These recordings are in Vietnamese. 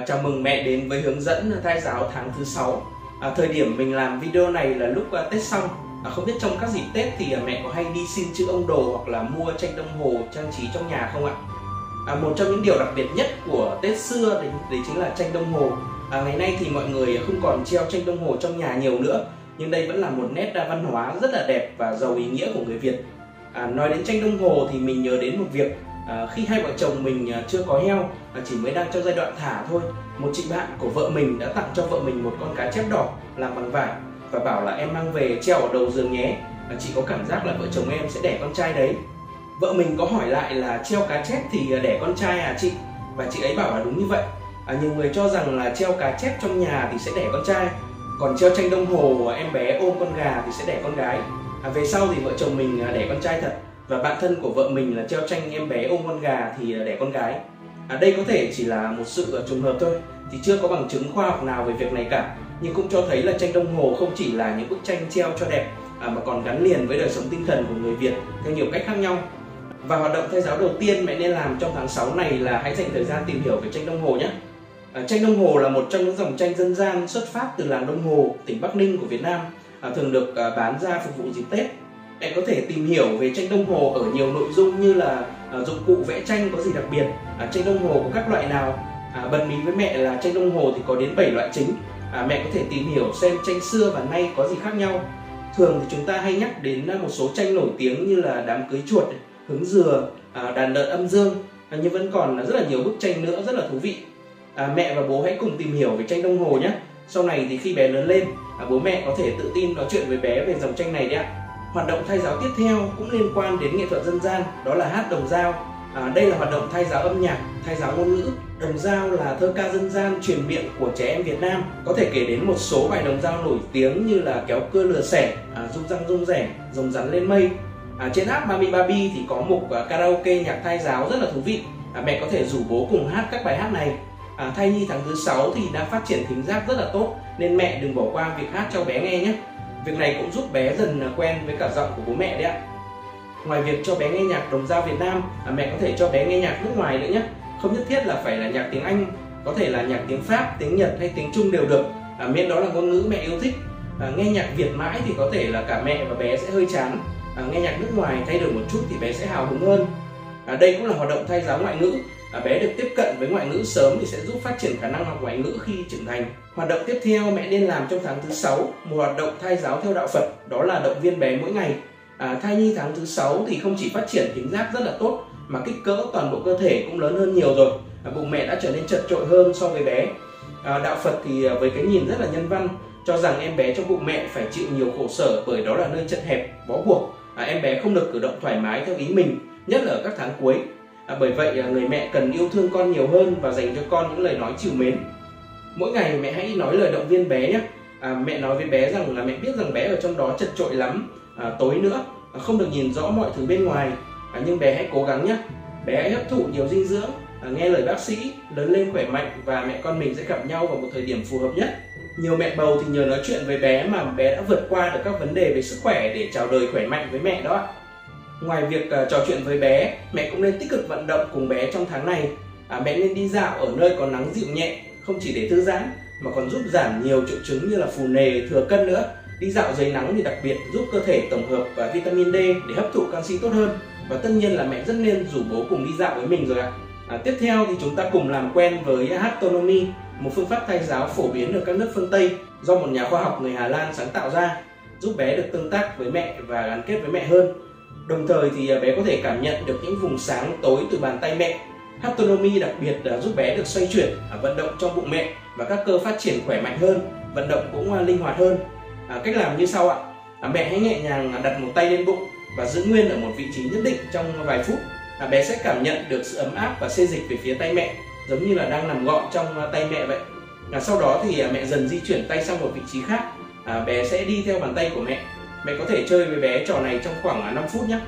À, chào mừng mẹ đến với hướng dẫn thai giáo tháng thứ 6 à, Thời điểm mình làm video này là lúc à, Tết xong. À, Không biết trong các dịp Tết thì à, mẹ có hay đi xin chữ ông đồ hoặc là mua tranh đồng hồ trang trí trong nhà không ạ? À, một trong những điều đặc biệt nhất của Tết xưa đấy, đấy chính là tranh đồng hồ. À, Ngày nay thì mọi người không còn treo tranh đồng hồ trong nhà nhiều nữa Nhưng đây vẫn là một nét à, văn hóa rất là đẹp và giàu ý nghĩa của người Việt. À, Nói đến tranh đồng hồ thì mình nhớ đến một việc à, khi hai vợ chồng mình à, chưa có heo à, chỉ mới đang trong giai đoạn thả thôi một chị bạn của vợ mình đã tặng cho vợ mình một con cá chép đỏ làm bằng vải và bảo là em mang về treo ở đầu giường nhé. À, chị có cảm giác là vợ chồng em sẽ đẻ con trai đấy. Vợ mình có hỏi lại là treo cá chép thì à, đẻ con trai à chị? Và chị ấy bảo là đúng như vậy. À, nhiều người cho rằng là treo cá chép trong nhà thì sẽ đẻ con trai còn treo tranh đồng hồ à, em bé ôm con gà thì sẽ đẻ con gái. À, về sau thì vợ chồng mình đẻ con trai thật và bạn thân của vợ mình là treo tranh em bé ôm con gà thì đẻ con gái. À, đây có thể chỉ là một sự à, trùng hợp thôi thì chưa có bằng chứng khoa học nào về việc này cả. Nhưng cũng cho thấy là tranh đồng hồ không chỉ là những bức tranh treo cho đẹp à, mà còn gắn liền với đời sống tinh thần của người Việt theo nhiều cách khác nhau. Và hoạt động thầy giáo đầu tiên mẹ nên làm trong tháng 6 này là hãy dành thời gian tìm hiểu về tranh đồng hồ nhé. À, tranh đồng hồ là một trong những dòng tranh dân gian xuất phát từ làng Đông Hồ tỉnh Bắc Ninh của Việt Nam à, thường được à, bán ra phục vụ dịp Tết. Bạn có thể tìm hiểu về tranh đồng hồ ở nhiều nội dung như là à, dụng cụ vẽ tranh có gì đặc biệt, à, tranh đồng hồ có các loại nào. À, bật mí với mẹ là tranh đồng hồ thì có đến 7 loại chính. À, mẹ có thể tìm hiểu xem tranh xưa và nay có gì khác nhau. Thường thì chúng ta hay nhắc đến à, một số tranh nổi tiếng như là đám cưới chuột, hứng dừa, à, đàn lợn âm dương. à, nhưng vẫn còn rất là nhiều bức tranh nữa rất là thú vị. À, mẹ và bố hãy cùng tìm hiểu về tranh đồng hồ nhé. Sau này thì khi bé lớn lên, à, bố mẹ có thể tự tin nói chuyện với bé về dòng tranh này đấy ạ. Hoạt động thay giáo tiếp theo cũng liên quan đến nghệ thuật dân gian, đó là hát đồng dao. À, đây là hoạt động thay giáo âm nhạc, thay giáo ngôn ngữ. Đồng dao là thơ ca dân gian truyền miệng của trẻ em Việt Nam. Có thể kể đến một số bài đồng dao nổi tiếng như là kéo cưa lừa sẻ, à, rung răng rung rẻ, rồng rắn lên mây. À, trên app Mami Baby thì có mục à, karaoke nhạc thay giáo rất là thú vị. À, mẹ có thể rủ bố cùng hát các bài hát này. À, thai nhi tháng thứ 6 thì đã phát triển thính giác rất là tốt nên mẹ đừng bỏ qua việc hát cho bé nghe nhé. Việc này cũng giúp bé dần quen với cả giọng của bố mẹ đấy ạ. Ngoài việc cho bé nghe nhạc đồng dao Việt Nam, à, mẹ có thể cho bé nghe nhạc nước ngoài nữa nhé. Không nhất thiết là phải là nhạc tiếng Anh, có thể là nhạc tiếng Pháp, tiếng Nhật hay tiếng Trung đều được. À, miễn đó là ngôn ngữ mẹ yêu thích. À, nghe nhạc Việt mãi thì có thể là cả mẹ và bé sẽ hơi chán. À, nghe nhạc nước ngoài thay đổi một chút thì bé sẽ hào hứng hơn. À, đây cũng là hoạt động thay giáo ngoại ngữ à, bé được tiếp cận với ngoại ngữ sớm thì sẽ giúp phát triển khả năng học ngoại ngữ khi trưởng thành. Hoạt động tiếp theo mẹ nên làm trong tháng thứ 6, một hoạt động thai giáo theo đạo Phật, đó là động viên bé mỗi ngày. À, thai nhi tháng thứ 6 thì không chỉ phát triển tính giác rất là tốt mà kích cỡ toàn bộ cơ thể cũng lớn hơn nhiều rồi. À, bụng mẹ đã trở nên chật trội hơn so với bé. À, đạo Phật thì à, với cái nhìn rất là nhân văn cho rằng em bé trong bụng mẹ phải chịu nhiều khổ sở bởi đó là nơi chật hẹp, bó buộc. À, em bé không được cử động thoải mái theo ý mình, nhất là ở các tháng cuối À, bởi vậy à, người mẹ cần yêu thương con nhiều hơn và dành cho con những lời nói chiều mến. Mỗi ngày mẹ hãy nói lời động viên bé nhé. À, mẹ nói với bé rằng là mẹ biết rằng bé ở trong đó chật trội lắm, à, tối nữa, à, không được nhìn rõ mọi thứ bên ngoài. À, nhưng bé hãy cố gắng nhé. Bé hãy hấp thụ nhiều dinh dưỡng, à, nghe lời bác sĩ, lớn lên khỏe mạnh và mẹ con mình sẽ gặp nhau vào một thời điểm phù hợp nhất. Nhiều mẹ bầu thì nhờ nói chuyện với bé mà bé đã vượt qua được các vấn đề về sức khỏe để chào đời khỏe mạnh với mẹ đó Ngoài việc uh, trò chuyện với bé, mẹ cũng nên tích cực vận động cùng bé trong tháng này. À, mẹ nên đi dạo ở nơi có nắng dịu nhẹ, không chỉ để thư giãn mà còn giúp giảm nhiều triệu chứng như là phù nề, thừa cân nữa. Đi dạo dưới nắng thì đặc biệt giúp cơ thể tổng hợp và vitamin D để hấp thụ canxi tốt hơn. Và tất nhiên là mẹ rất nên rủ bố cùng đi dạo với mình rồi ạ. À, tiếp theo thì chúng ta cùng làm quen với Haptonomy, một phương pháp thay giáo phổ biến ở các nước phương Tây do một nhà khoa học người Hà Lan sáng tạo ra, giúp bé được tương tác với mẹ và gắn kết với mẹ hơn Đồng thời thì à, bé có thể cảm nhận được những vùng sáng tối từ bàn tay mẹ. Haptonomy đặc biệt là giúp bé được xoay chuyển, à, vận động trong bụng mẹ và các cơ phát triển khỏe mạnh hơn, vận động cũng à, linh hoạt hơn. À, cách làm như sau ạ. À, mẹ hãy nhẹ nhàng đặt một tay lên bụng và giữ nguyên ở một vị trí nhất định trong vài phút. À, bé sẽ cảm nhận được sự ấm áp và xê dịch về phía tay mẹ, giống như là đang nằm gọn trong tay mẹ vậy. À, sau đó thì mẹ dần di chuyển tay sang một vị trí khác. À, bé sẽ đi theo bàn tay của mẹ Mẹ có thể chơi với bé trò này trong khoảng à, 5 phút nhé.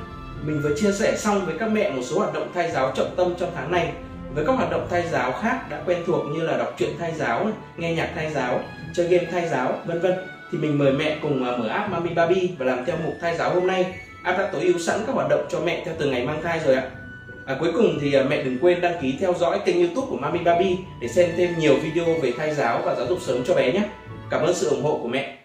Mình vừa chia sẻ xong với các mẹ một số hoạt động thai giáo trọng tâm trong tháng này. Với các hoạt động thai giáo khác đã quen thuộc như là đọc truyện thai giáo, nghe nhạc thai giáo, chơi game thai giáo, vân vân thì mình mời mẹ cùng à, mở app Mami Baby và làm theo mục thai giáo hôm nay. App đã tối ưu sẵn các hoạt động cho mẹ theo từng ngày mang thai rồi ạ. À, cuối cùng thì à, mẹ đừng quên đăng ký theo dõi kênh youtube của Mami Baby để xem thêm nhiều video về thai giáo và giáo dục sớm cho bé nhé. Cảm ơn sự ủng hộ của mẹ.